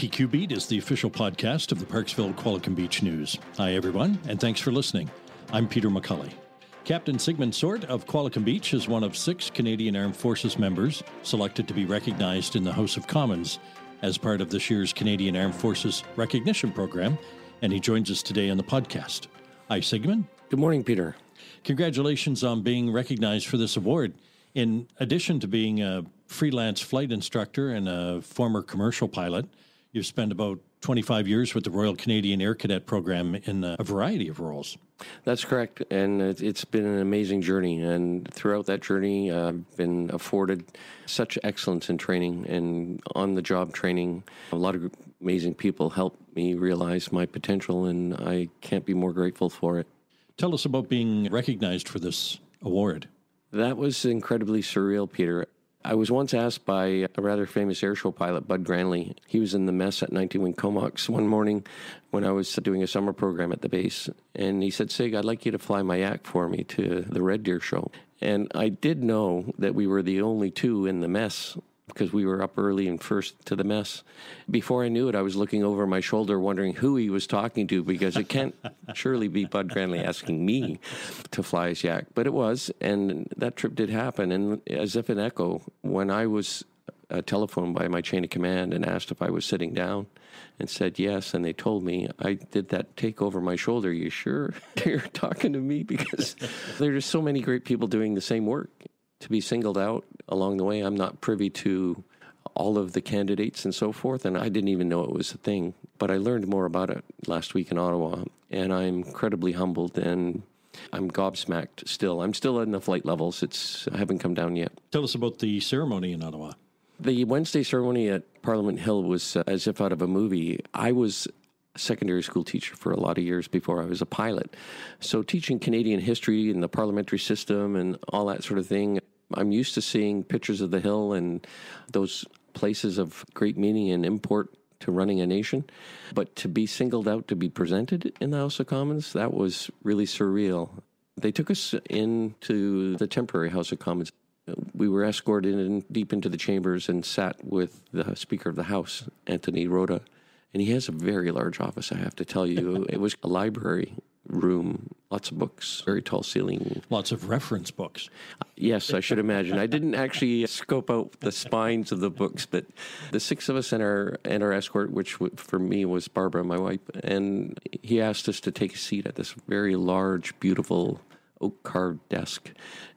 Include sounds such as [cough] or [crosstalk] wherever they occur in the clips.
PQ Beat is the official podcast of the Parksville Qualicum Beach News. Hi, everyone, and thanks for listening. I'm Peter McCully. Captain Sigmund Sort of Qualicum Beach is one of six Canadian Armed Forces members selected to be recognized in the House of Commons as part of this year's Canadian Armed Forces Recognition Program, and he joins us today on the podcast. Hi, Sigmund. Good morning, Peter. Congratulations on being recognized for this award. In addition to being a freelance flight instructor and a former commercial pilot, You've spent about 25 years with the Royal Canadian Air Cadet Program in uh, a variety of roles. That's correct. And it's been an amazing journey. And throughout that journey, I've been afforded such excellence in training and on the job training. A lot of amazing people helped me realize my potential, and I can't be more grateful for it. Tell us about being recognized for this award. That was incredibly surreal, Peter. I was once asked by a rather famous airshow pilot, Bud Granley. He was in the mess at 19 Wing Comox one morning when I was doing a summer program at the base. And he said, Sig, I'd like you to fly my yak for me to the Red Deer show. And I did know that we were the only two in the mess because we were up early and first to the mess. Before I knew it, I was looking over my shoulder wondering who he was talking to because it can't [laughs] surely be Bud Granley asking me to fly his yak. But it was, and that trip did happen. And as if an echo, when I was uh, telephoned by my chain of command and asked if I was sitting down and said yes. And they told me I did that take over my shoulder. You sure [laughs] you're talking to me? Because [laughs] there's so many great people doing the same work to be singled out along the way. I'm not privy to all of the candidates and so forth, and I didn't even know it was a thing. But I learned more about it last week in Ottawa, and I'm incredibly humbled and I'm gobsmacked still. I'm still in the flight levels. It's I haven't come down yet. Tell us about the ceremony in Ottawa. The Wednesday ceremony at Parliament Hill was uh, as if out of a movie. I was a secondary school teacher for a lot of years before I was a pilot. So teaching Canadian history and the parliamentary system and all that sort of thing, I'm used to seeing pictures of the Hill and those places of great meaning and import to running a nation. But to be singled out to be presented in the House of Commons, that was really surreal. They took us into the temporary House of Commons. We were escorted in deep into the chambers and sat with the Speaker of the House, Anthony Rota. And he has a very large office, I have to tell you. [laughs] it was a library room, lots of books, very tall ceiling. Lots of reference books. Yes, I should imagine. I didn't actually scope out the spines of the books, but the six of us and our and our escort, which for me was Barbara, my wife, and he asked us to take a seat at this very large, beautiful oak carved desk.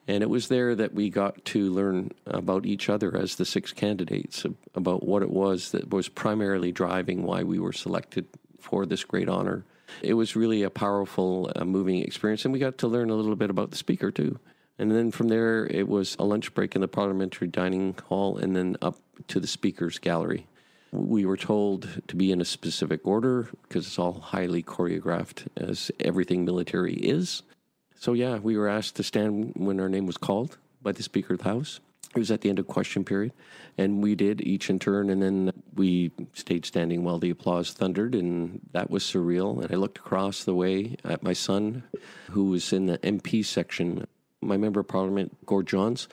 And it was there that we got to learn about each other as the six candidates, about what it was that was primarily driving why we were selected for this great honor it was really a powerful, uh, moving experience, and we got to learn a little bit about the speaker too. And then from there, it was a lunch break in the parliamentary dining hall, and then up to the speaker's gallery. We were told to be in a specific order because it's all highly choreographed, as everything military is. So, yeah, we were asked to stand when our name was called by the Speaker of the House. It was at the end of question period, and we did each in turn, and then we stayed standing while the applause thundered, and that was surreal. And I looked across the way at my son, who was in the MP section. My member of parliament, Gord Johns,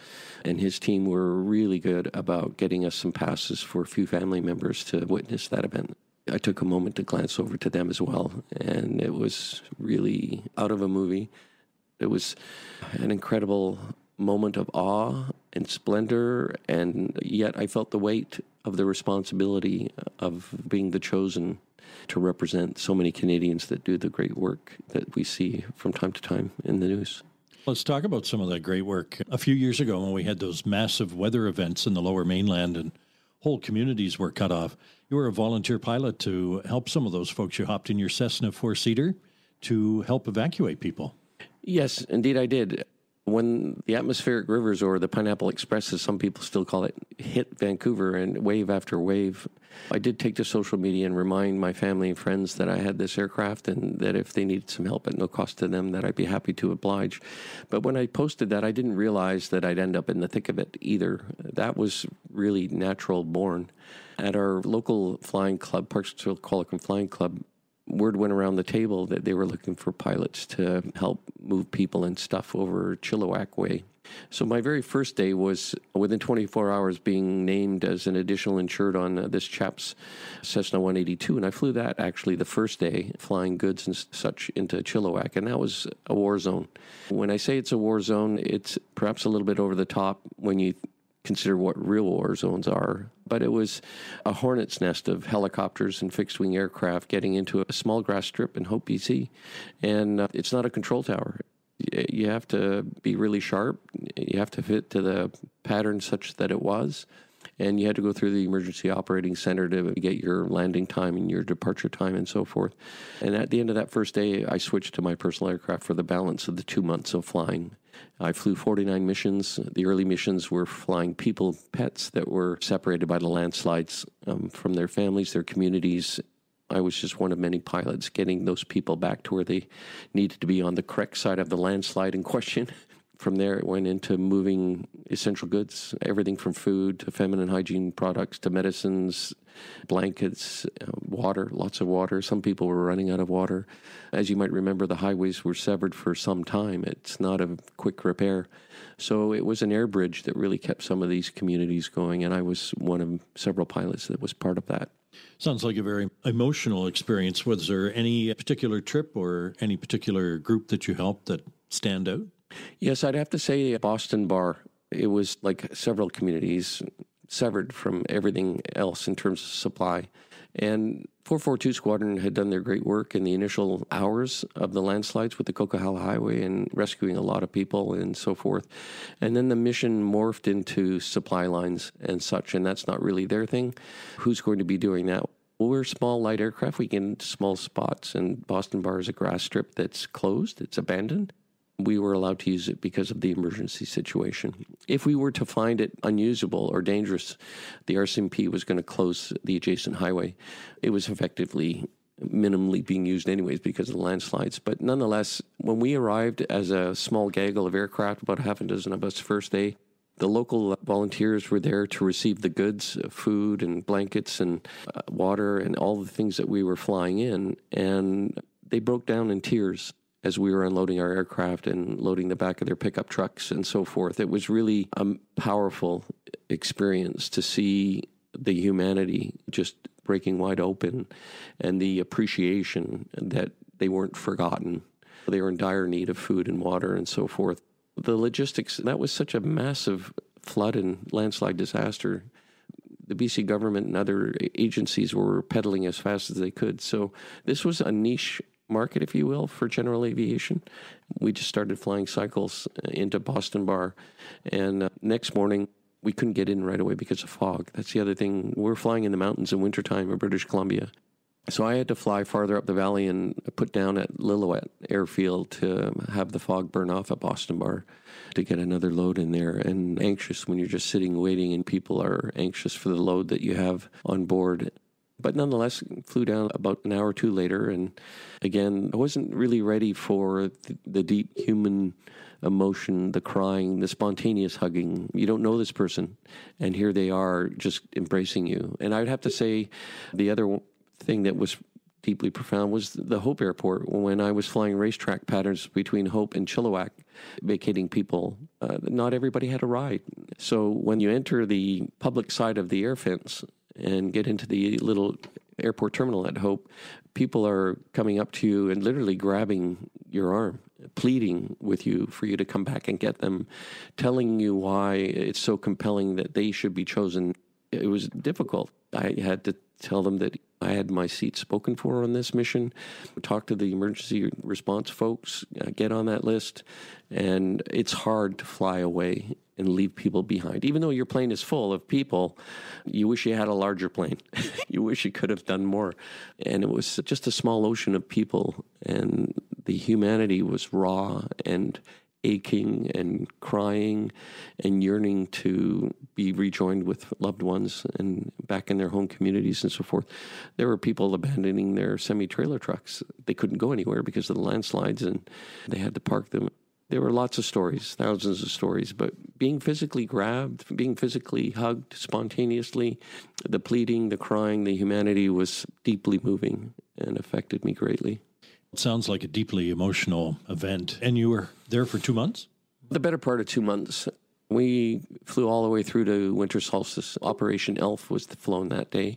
and his team were really good about getting us some passes for a few family members to witness that event. I took a moment to glance over to them as well, and it was really out of a movie. It was an incredible moment of awe and splendor, and yet I felt the weight of the responsibility of being the chosen to represent so many Canadians that do the great work that we see from time to time in the news. Let's talk about some of that great work. A few years ago, when we had those massive weather events in the lower mainland and whole communities were cut off, you were a volunteer pilot to help some of those folks. You hopped in your Cessna four seater to help evacuate people. Yes, indeed, I did. When the atmospheric rivers or the Pineapple Express, as some people still call it, hit Vancouver and wave after wave, I did take to social media and remind my family and friends that I had this aircraft and that if they needed some help at no cost to them, that I'd be happy to oblige. But when I posted that, I didn't realize that I'd end up in the thick of it either. That was really natural born. At our local flying club, Parksville Qualicum Flying Club, word went around the table that they were looking for pilots to help move people and stuff over Chilliwack Way. So my very first day was within 24 hours being named as an additional insured on uh, this chap's Cessna 182, and I flew that actually the first day, flying goods and such into Chilliwack, and that was a war zone. When I say it's a war zone, it's perhaps a little bit over the top when you consider what real war zones are. But it was a hornet's nest of helicopters and fixed wing aircraft getting into a small grass strip in Hope, BC. And uh, it's not a control tower. You have to be really sharp. You have to fit to the pattern such that it was. And you had to go through the emergency operating center to get your landing time and your departure time and so forth. And at the end of that first day, I switched to my personal aircraft for the balance of the two months of flying. I flew 49 missions. The early missions were flying people, pets that were separated by the landslides um, from their families, their communities. I was just one of many pilots getting those people back to where they needed to be on the correct side of the landslide in question. [laughs] From there, it went into moving essential goods, everything from food to feminine hygiene products to medicines, blankets, uh, water, lots of water. Some people were running out of water. As you might remember, the highways were severed for some time. It's not a quick repair. So it was an air bridge that really kept some of these communities going, and I was one of several pilots that was part of that. Sounds like a very emotional experience. Was there any particular trip or any particular group that you helped that stand out? Yes, I'd have to say Boston Bar. It was like several communities severed from everything else in terms of supply. And 442 Squadron had done their great work in the initial hours of the landslides with the Coquihalla Highway and rescuing a lot of people and so forth. And then the mission morphed into supply lines and such, and that's not really their thing. Who's going to be doing that? We're small light aircraft. We get into small spots, and Boston Bar is a grass strip that's closed, it's abandoned we were allowed to use it because of the emergency situation. If we were to find it unusable or dangerous, the RCMP was going to close the adjacent highway. It was effectively minimally being used anyways because of the landslides. But nonetheless, when we arrived as a small gaggle of aircraft, about half a dozen of us first day, the local volunteers were there to receive the goods, uh, food and blankets and uh, water and all the things that we were flying in. And they broke down in tears as we were unloading our aircraft and loading the back of their pickup trucks and so forth. It was really a powerful experience to see the humanity just breaking wide open and the appreciation that they weren't forgotten. They were in dire need of food and water and so forth. The logistics, that was such a massive flood and landslide disaster. The BC government and other agencies were pedaling as fast as they could. So this was a niche market, if you will, for general aviation. We just started flying cycles uh, into Boston Bar, and uh, next morning we couldn't get in right away because of fog. That's the other thing. We're flying in the mountains in wintertime in British Columbia. So I had to fly farther up the valley and put down at Lillooet Airfield to have the fog burn off at Boston Bar to get another load in there. And anxious when you're just sitting waiting and people are anxious for the load that you have on board. But nonetheless, flew down about an hour or two later. And again, I wasn't really ready for the, deep human emotion, the crying, the spontaneous hugging. You don't know this person, and here they are just embracing you. And I'd have to say the other thing that was deeply profound was the Hope Airport when I was flying racetrack patterns between Hope and Chilliwack, vacating people. Uh, not everybody had a ride. So when you enter the public side of the air fence, and get into the little airport terminal at Hope, people are coming up to you and literally grabbing your arm, pleading with you for you to come back and get them, telling you why it's so compelling that they should be chosen. It was difficult. I had to tell them that I had my seat spoken for on this mission. Talk to the emergency response folks, uh, get on that list, and it's hard to fly away and leave people behind. Even though your plane is full of people, you wish you had a larger plane. [laughs] you wish you could have done more. And it was just a small ocean of people, and the humanity was raw and aching and crying and yearning to be rejoined with loved ones and back in their home communities and so forth. There were people abandoning their semi trailer trucks. They couldn't go anywhere because of the landslides and they had to park them. There were lots of stories, thousands of stories, but being physically grabbed, being physically hugged spontaneously, the pleading, the crying, the humanity was deeply moving and affected me greatly. It sounds like a deeply emotional event. And you were there for two months? The better part of two months. We flew all the way through to winter solstice. Operation Elf was flown that day.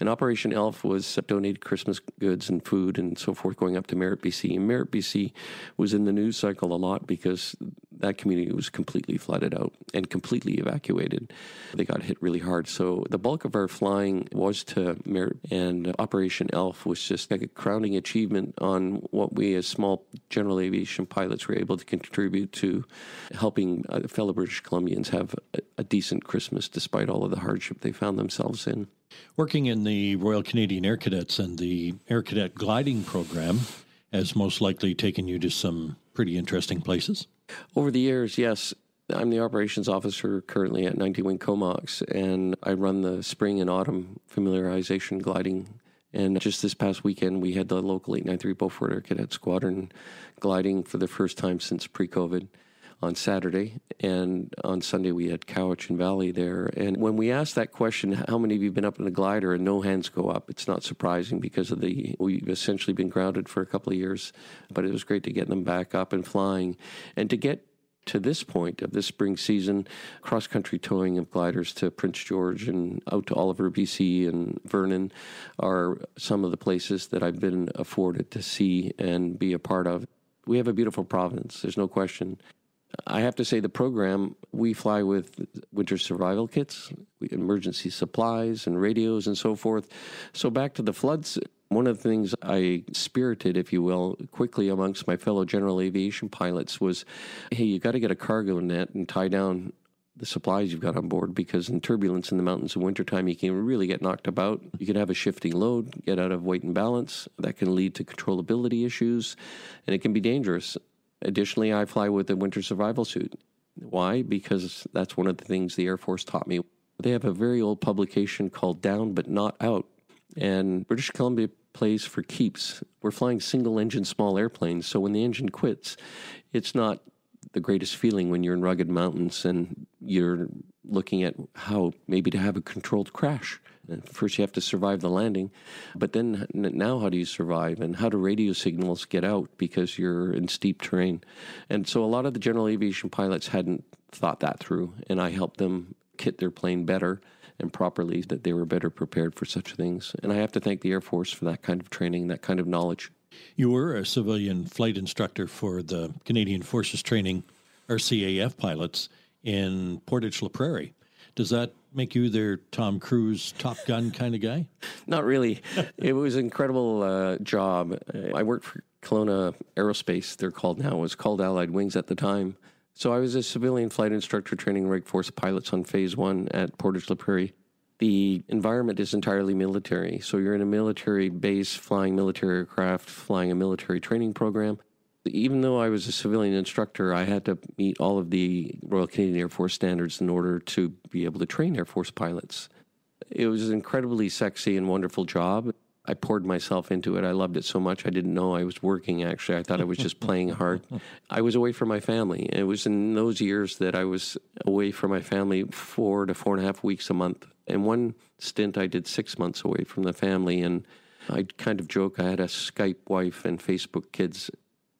And Operation Elf was donated Christmas goods and food and so forth going up to Merritt, BC. And Merritt, BC was in the news cycle a lot because that community was completely flooded out and completely evacuated. They got hit really hard. So the bulk of our flying was to Merritt, and Operation Elf was just like a crowning achievement on what we as small general aviation pilots were able to contribute to helping uh, fellow British Columbians have a, a decent Christmas despite all of the hardship they found themselves in. Working in the Royal Canadian Air Cadets and the Air Cadet gliding program has most likely taken you to some pretty interesting places. Over the years, yes. I'm the operations officer currently at 90 Wing Comox, and I run the spring and autumn familiarization gliding. And just this past weekend, we had the local 893 Beaufort Air Cadet Squadron gliding for the first time since pre COVID on Saturday, and on Sunday we had Cowichan Valley there. And when we asked that question, how many of you have been up in a glider, and no hands go up, it's not surprising because of the we've essentially been grounded for a couple of years, but it was great to get them back up and flying, and to get to this point of this spring season, cross country towing of gliders to Prince George and out to Oliver, BC, and Vernon are some of the places that I've been afforded to see and be a part of. We have a beautiful province, there's no question. I have to say, the program we fly with winter survival kits, emergency supplies, and radios, and so forth. So, back to the floods. One of the things I spirited, if you will, quickly amongst my fellow general aviation pilots was hey, you got to get a cargo net and tie down the supplies you've got on board because in turbulence in the mountains in wintertime, you can really get knocked about. You can have a shifting load, get out of weight and balance. That can lead to controllability issues, and it can be dangerous. Additionally, I fly with a winter survival suit. Why? Because that's one of the things the Air Force taught me. They have a very old publication called Down But Not Out, and British Columbia plays for keeps. We're flying single engine small airplanes, so when the engine quits, it's not the greatest feeling when you're in rugged mountains and you're looking at how maybe to have a controlled crash. First, you have to survive the landing, but then now, how do you survive? And how do radio signals get out because you're in steep terrain? And so, a lot of the general aviation pilots hadn't thought that through, and I helped them kit their plane better and properly that they were better prepared for such things. And I have to thank the Air Force for that kind of training, that kind of knowledge. You were a civilian flight instructor for the Canadian Forces Training, RCAF pilots in Portage La Prairie. Does that make you their Tom Cruise Top Gun kind of guy? [laughs] Not really. it was an incredible uh, job. I worked for Kelowna Aerospace, they're called now. It was called Allied Wings at the time. So I was a civilian flight instructor training Reg Force pilots on Phase 1 at Portage La Prairie. The environment is entirely military. So you're in a military base flying military aircraft, flying a military training program even though I was a civilian instructor, I had to meet all of the Royal Canadian Air Force standards in order to be able to train Air Force pilots. It was an incredibly sexy and wonderful job. I poured myself into it. I loved it so much. I didn't know I was working, actually. I thought I was just [laughs] playing hard. I was away from my family. It was in those years that I was away from my family four to four and a half weeks a month. And one stint, I did six months away from the family. And I kind of joke I had a Skype wife and Facebook kids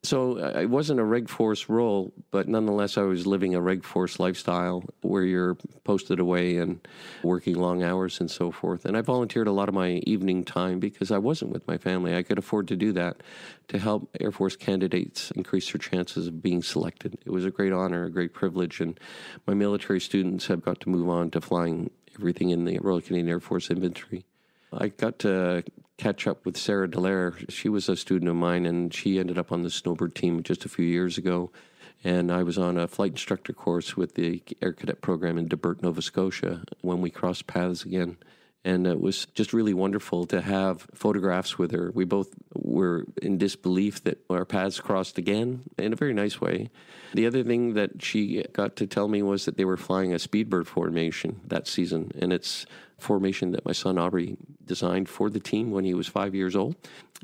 so uh, I wasn't a Reg Force role, but nonetheless, I was living a Reg Force lifestyle where you're posted away and working long hours and so forth. And I volunteered a lot of my evening time because I wasn't with my family. I could afford to do that to help Air Force candidates increase their chances of being selected. It was a great honor, a great privilege. And my military students have got to move on to flying everything in the Royal Canadian Air Force inventory. I got to catch up with Sarah Dallaire. She was a student of mine, and she ended up on the Snowbird team just a few years ago. And I was on a flight instructor course with the Air Cadet program in Debert, Nova Scotia, when we crossed paths again. And it was just really wonderful to have photographs with her. We both were in disbelief that our paths crossed again in a very nice way. The other thing that she got to tell me was that they were flying a Speedbird formation that season. And it's formation that my son Aubrey designed for the team when he was five years old.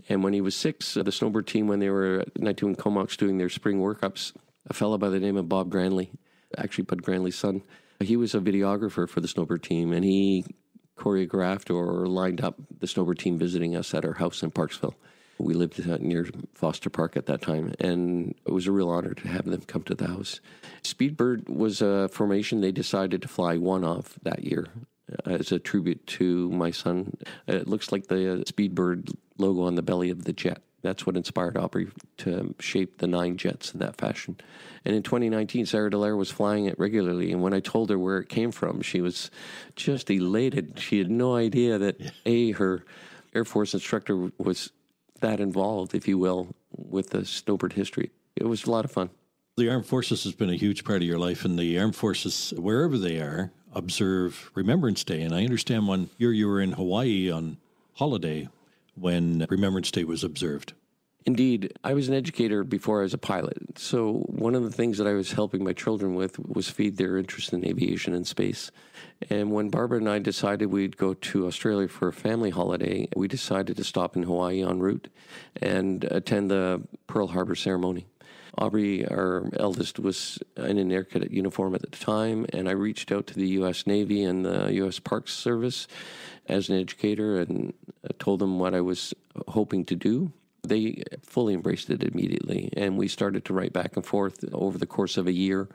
And when he was six, uh, the snowbird team, when they were at 19 Comox doing their spring workups, a fellow by the name of Bob Granley, actually Bud Granley's son, he was a videographer for the snowbird team, and he choreographed or lined up the snowbird team visiting us at our house in Parksville. We lived uh, near Foster Park at that time, and it was a real honor to have them come to the house. Speedbird was a formation they decided to fly one of that year Uh, as a tribute to my son. Uh, it looks like the uh, Speedbird logo on the belly of the jet. That's what inspired Aubrey to shape the nine jets in that fashion. And in 2019, Sarah Dallaire was flying it regularly. And when I told her where it came from, she was just elated. She had no idea that, yeah. A, her Air Force instructor was that involved, if you will, with the snowbird history. It was a lot of fun. The Armed Forces has been a huge part of your life, and the Armed Forces, wherever they are, observe Remembrance Day. And I understand one year you were in Hawaii on holiday when Remembrance Day was observed. Indeed, I was an educator before I was a pilot. So, one of the things that I was helping my children with was feed their interest in aviation and space. And when Barbara and I decided we'd go to Australia for a family holiday, we decided to stop in Hawaii en route and attend the Pearl Harbor ceremony. Aubrey, our eldest, was in an air cadet uniform at the time, and I reached out to the U.S. Navy and the U.S. Parks Service as an educator and uh, told them what I was hoping to do. They fully embraced it immediately, and we started to write back and forth over the course of a year.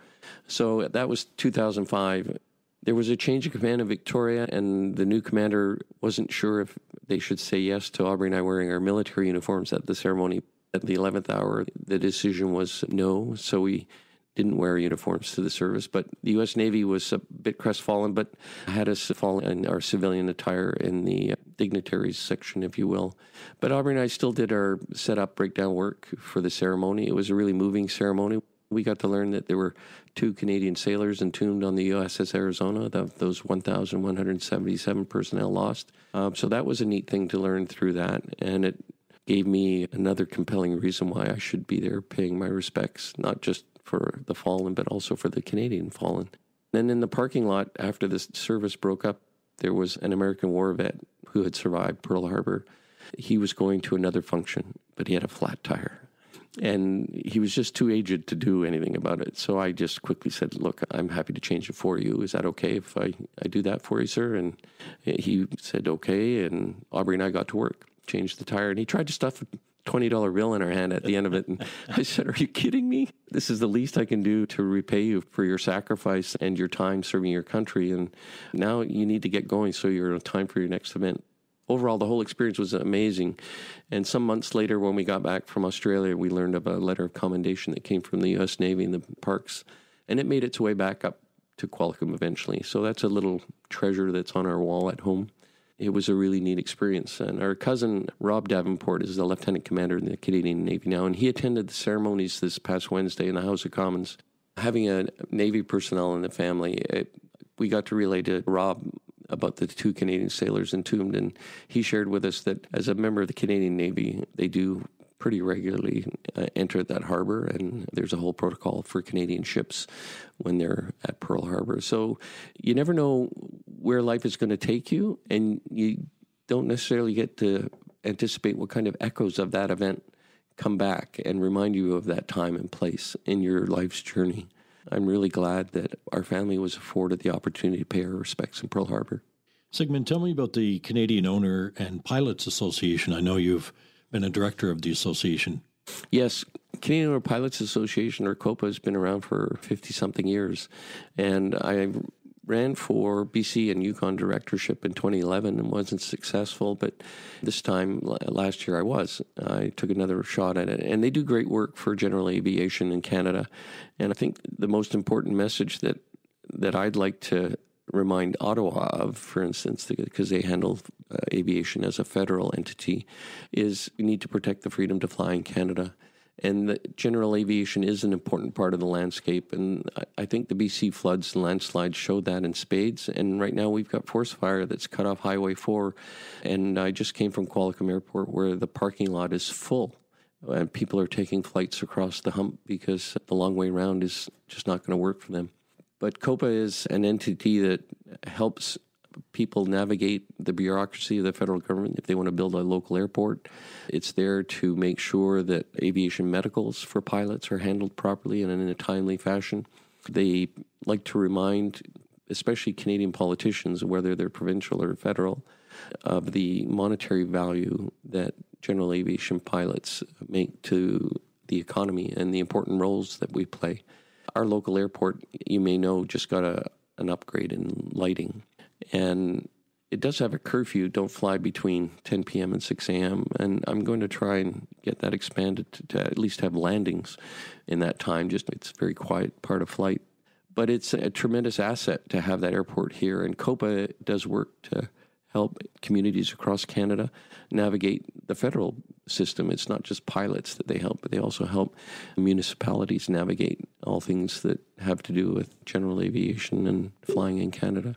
So that was 2005. There was a change of command in Victoria, and the new commander wasn't sure if they should say yes to Aubrey and I wearing our military uniforms at the ceremony at the 11th hour, the decision was no. So we didn't wear uniforms to the service. But the U.S. Navy was a bit crestfallen, but had us fall in our civilian attire in the dignitaries section, if you will. But Aubrey and I still did our setup breakdown work for the ceremony. It was a really moving ceremony. We got to learn that there were two Canadian sailors entombed on the USS Arizona, those 1,177 personnel lost. Um, so that was a neat thing to learn through that. And it gave me another compelling reason why I should be there paying my respects, not just for the fallen, but also for the Canadian fallen. Then in the parking lot, after the service broke up, there was an American war vet who had survived Pearl Harbor. He was going to another function, but he had a flat tire. And he was just too aged to do anything about it. So I just quickly said, Look, I'm happy to change it for you. Is that okay if I, I do that for you, sir? And he said, Okay. And Aubrey and I got to work changed the tire, and he tried to stuff a twenty dollar bill in our hand at the end of it. And [laughs] I said, "Are you kidding me? This is the least I can do to repay you for your sacrifice and your time serving your country. And now you need to get going so you're on time for your next event." Overall, the whole experience was amazing. And some months later, when we got back from Australia, we learned of a letter of commendation that came from the U.S. Navy and the parks, and it made its way back up to Qualicum eventually. So that's a little treasure that's on our wall at home it was a really neat experience. And our cousin Rob Davenport is the lieutenant commander in the Canadian Navy now, and he attended the ceremonies this past Wednesday in the House of Commons. Having a Navy personnel in the family, it, we got to relay to Rob about the two Canadian sailors entombed, and he shared with us that as a member of the Canadian Navy, they do pretty regularly uh, enter that harbor, and there's a whole protocol for Canadian ships when they're at Pearl Harbor. So you never know where life is going to take you, and you don't necessarily get to anticipate what kind of echoes of that event come back and remind you of that time and place in your life's journey. I'm really glad that our family was afforded the opportunity to pay our respects in Pearl Harbor. Sigmund, tell me about the Canadian Owner and Pilots Association. I know you've been a director of the association. Yes, Canadian Owner Pilots Association, or COPA, has been around for 50 something years. And I ran for BC and Yukon directorship in 2011 and wasn't successful, but this time last year I was. I took another shot at it. And they do great work for general aviation in Canada. And I think the most important message that that I'd like to remind Ottawa of, for instance, because they handle uh, aviation as a federal entity, is we need to protect the freedom to fly in Canada. And the general aviation is an important part of the landscape. And I, I think the BC floods and landslides showed that in spades. And right now we've got forest fire that's cut off Highway 4. And I just came from Qualicum Airport where the parking lot is full. And people are taking flights across the hump because the long way around is just not going to work for them. But COPA is an entity that helps people navigate the bureaucracy of the federal government if they want to build a local airport. It's there to make sure that aviation medicals for pilots are handled properly and in a timely fashion. They like to remind, especially Canadian politicians, whether they're provincial or federal, of the monetary value that general aviation pilots make to the economy and the important roles that we play. Our local airport, you may know, just got a, an upgrade in lighting and it does have a curfew. Don't fly between 10 p.m. and 6 a.m. And I'm going to try and get that expanded to, to, at least have landings in that time. Just it's a very quiet part of flight, but it's a tremendous asset to have that airport here. And COPA does work to help communities across Canada navigate the federal system. It's not just pilots that they help, but they also help municipalities navigate all things that have to do with general aviation and flying in Canada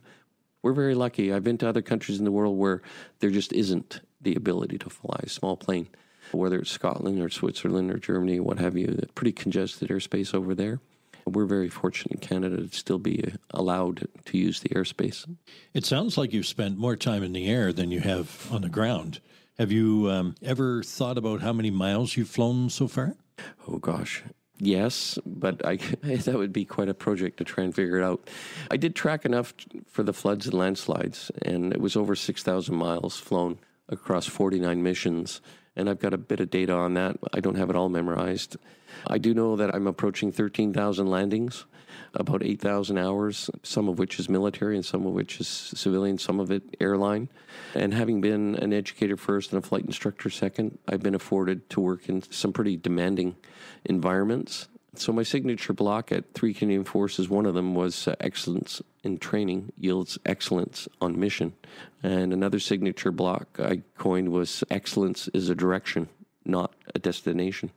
we're very lucky. I've been to other countries in the world where there just isn't the ability to fly a small plane, whether it's Scotland or Switzerland or Germany, what have you. Pretty congested airspace over there. We're very fortunate in Canada to still be allowed to use the airspace. It sounds like you've spent more time in the air than you have on the ground. Have you um, ever thought about how many miles you've flown so far? Oh, gosh. Yes, but I, [laughs] that would be quite a project to try and figure it out. I did track enough for the floods and landslides, and it was over 6,000 miles flown across 49 missions. And I've got a bit of data on that. I don't have it all memorized. I do know that I'm approaching 13,000 landings, about 8,000 hours, some of which is military and some of which is civilian, some of it airline. And having been an educator first and a flight instructor second, I've been afforded to work in some pretty demanding environments. So my signature block at Three Canadian Forces, one of them was uh, excellence in training yields excellence on mission, and another signature block I coined was excellence is a direction, not a destination.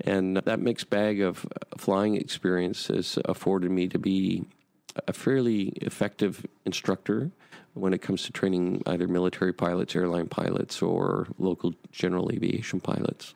And that mixed bag of flying experience has afforded me to be a fairly effective instructor when it comes to training either military pilots, airline pilots, or local general aviation pilots.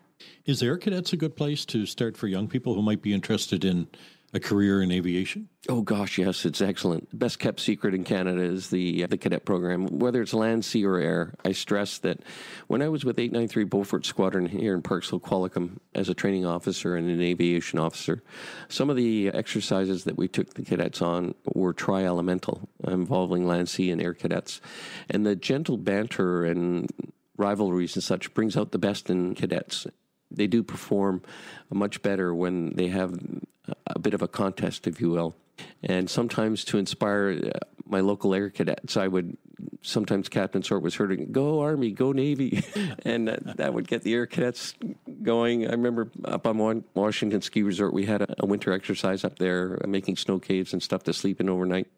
Is Air Cadets a good place to start for young people who might be interested in a career in aviation? Oh gosh, yes, it's excellent. The Best kept secret in Canada is the uh, the cadet program, whether it's land, sea, or air. I stress that when I was with 893 Beaufort Squadron here in Parksville, Qualicum, as a training officer and an aviation officer, some of the exercises that we took the cadets on were tri-elemental, involving land, sea, and air cadets, and the gentle banter and rivalries and such brings out the best in cadets they do perform much better when they have a bit of a contest, if you will. And sometimes to inspire uh, my local air cadets, I would sometimes Captain Sort was heard, "Go Army, go Navy," [laughs] and that, that, would get the air cadets going. I remember up on Washington Ski Resort, we had a, a winter exercise up there, making snow caves and stuff to sleep in overnight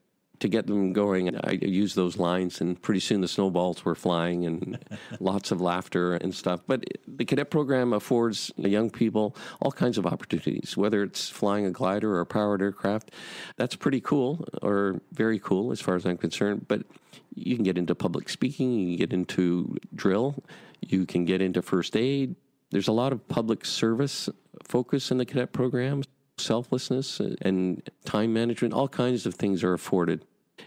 to get them going. I used those lines, and pretty soon the snowballs were flying and [laughs] lots of laughter and stuff. But the cadet program affords young people all kinds of opportunities, whether it's flying a glider or a powered aircraft. That's pretty cool, or very cool as far as I'm concerned. But you can get into public speaking, you can get into drill, you can get into first aid. There's a lot of public service focus in the cadet program selflessness and time management, all kinds of things are afforded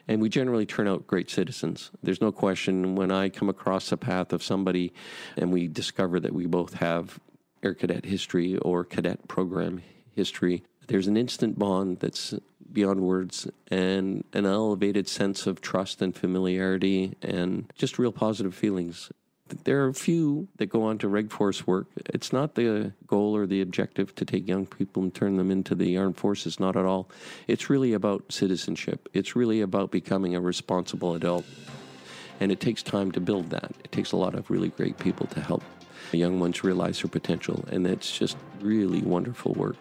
and we generally turn out great citizens. There's no question when I come across a path of somebody and we discover that we both have Air Cadet history or cadet program history, there's an instant bond that's beyond words and an elevated sense of trust and familiarity and just real positive feelings. There are a few that go on to reg force work. It's not the goal or the objective to take young people and turn them into the armed forces, not at all. It's really about citizenship. It's really about becoming a responsible adult. And it takes time to build that. It takes a lot of really great people to help the young ones realize their potential. And it's just really wonderful work.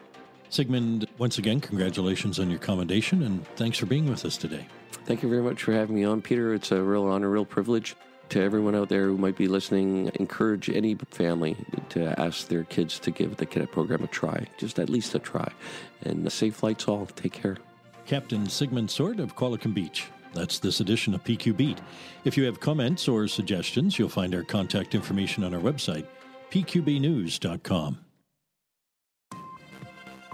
Sigmund, once again, congratulations on your commendation and thanks for being with us today. Thank you very much for having me on, Peter. It's a real honor, real privilege to everyone out there who might be listening, encourage any family to ask their kids to give the cadet program a try, just at least a try. And safe flights all. Take care. Captain Sigmund Sort of Qualicum Beach. That's this edition of PQ Beat. If you have comments or suggestions, you'll find our contact information on our website, pqbnews.com.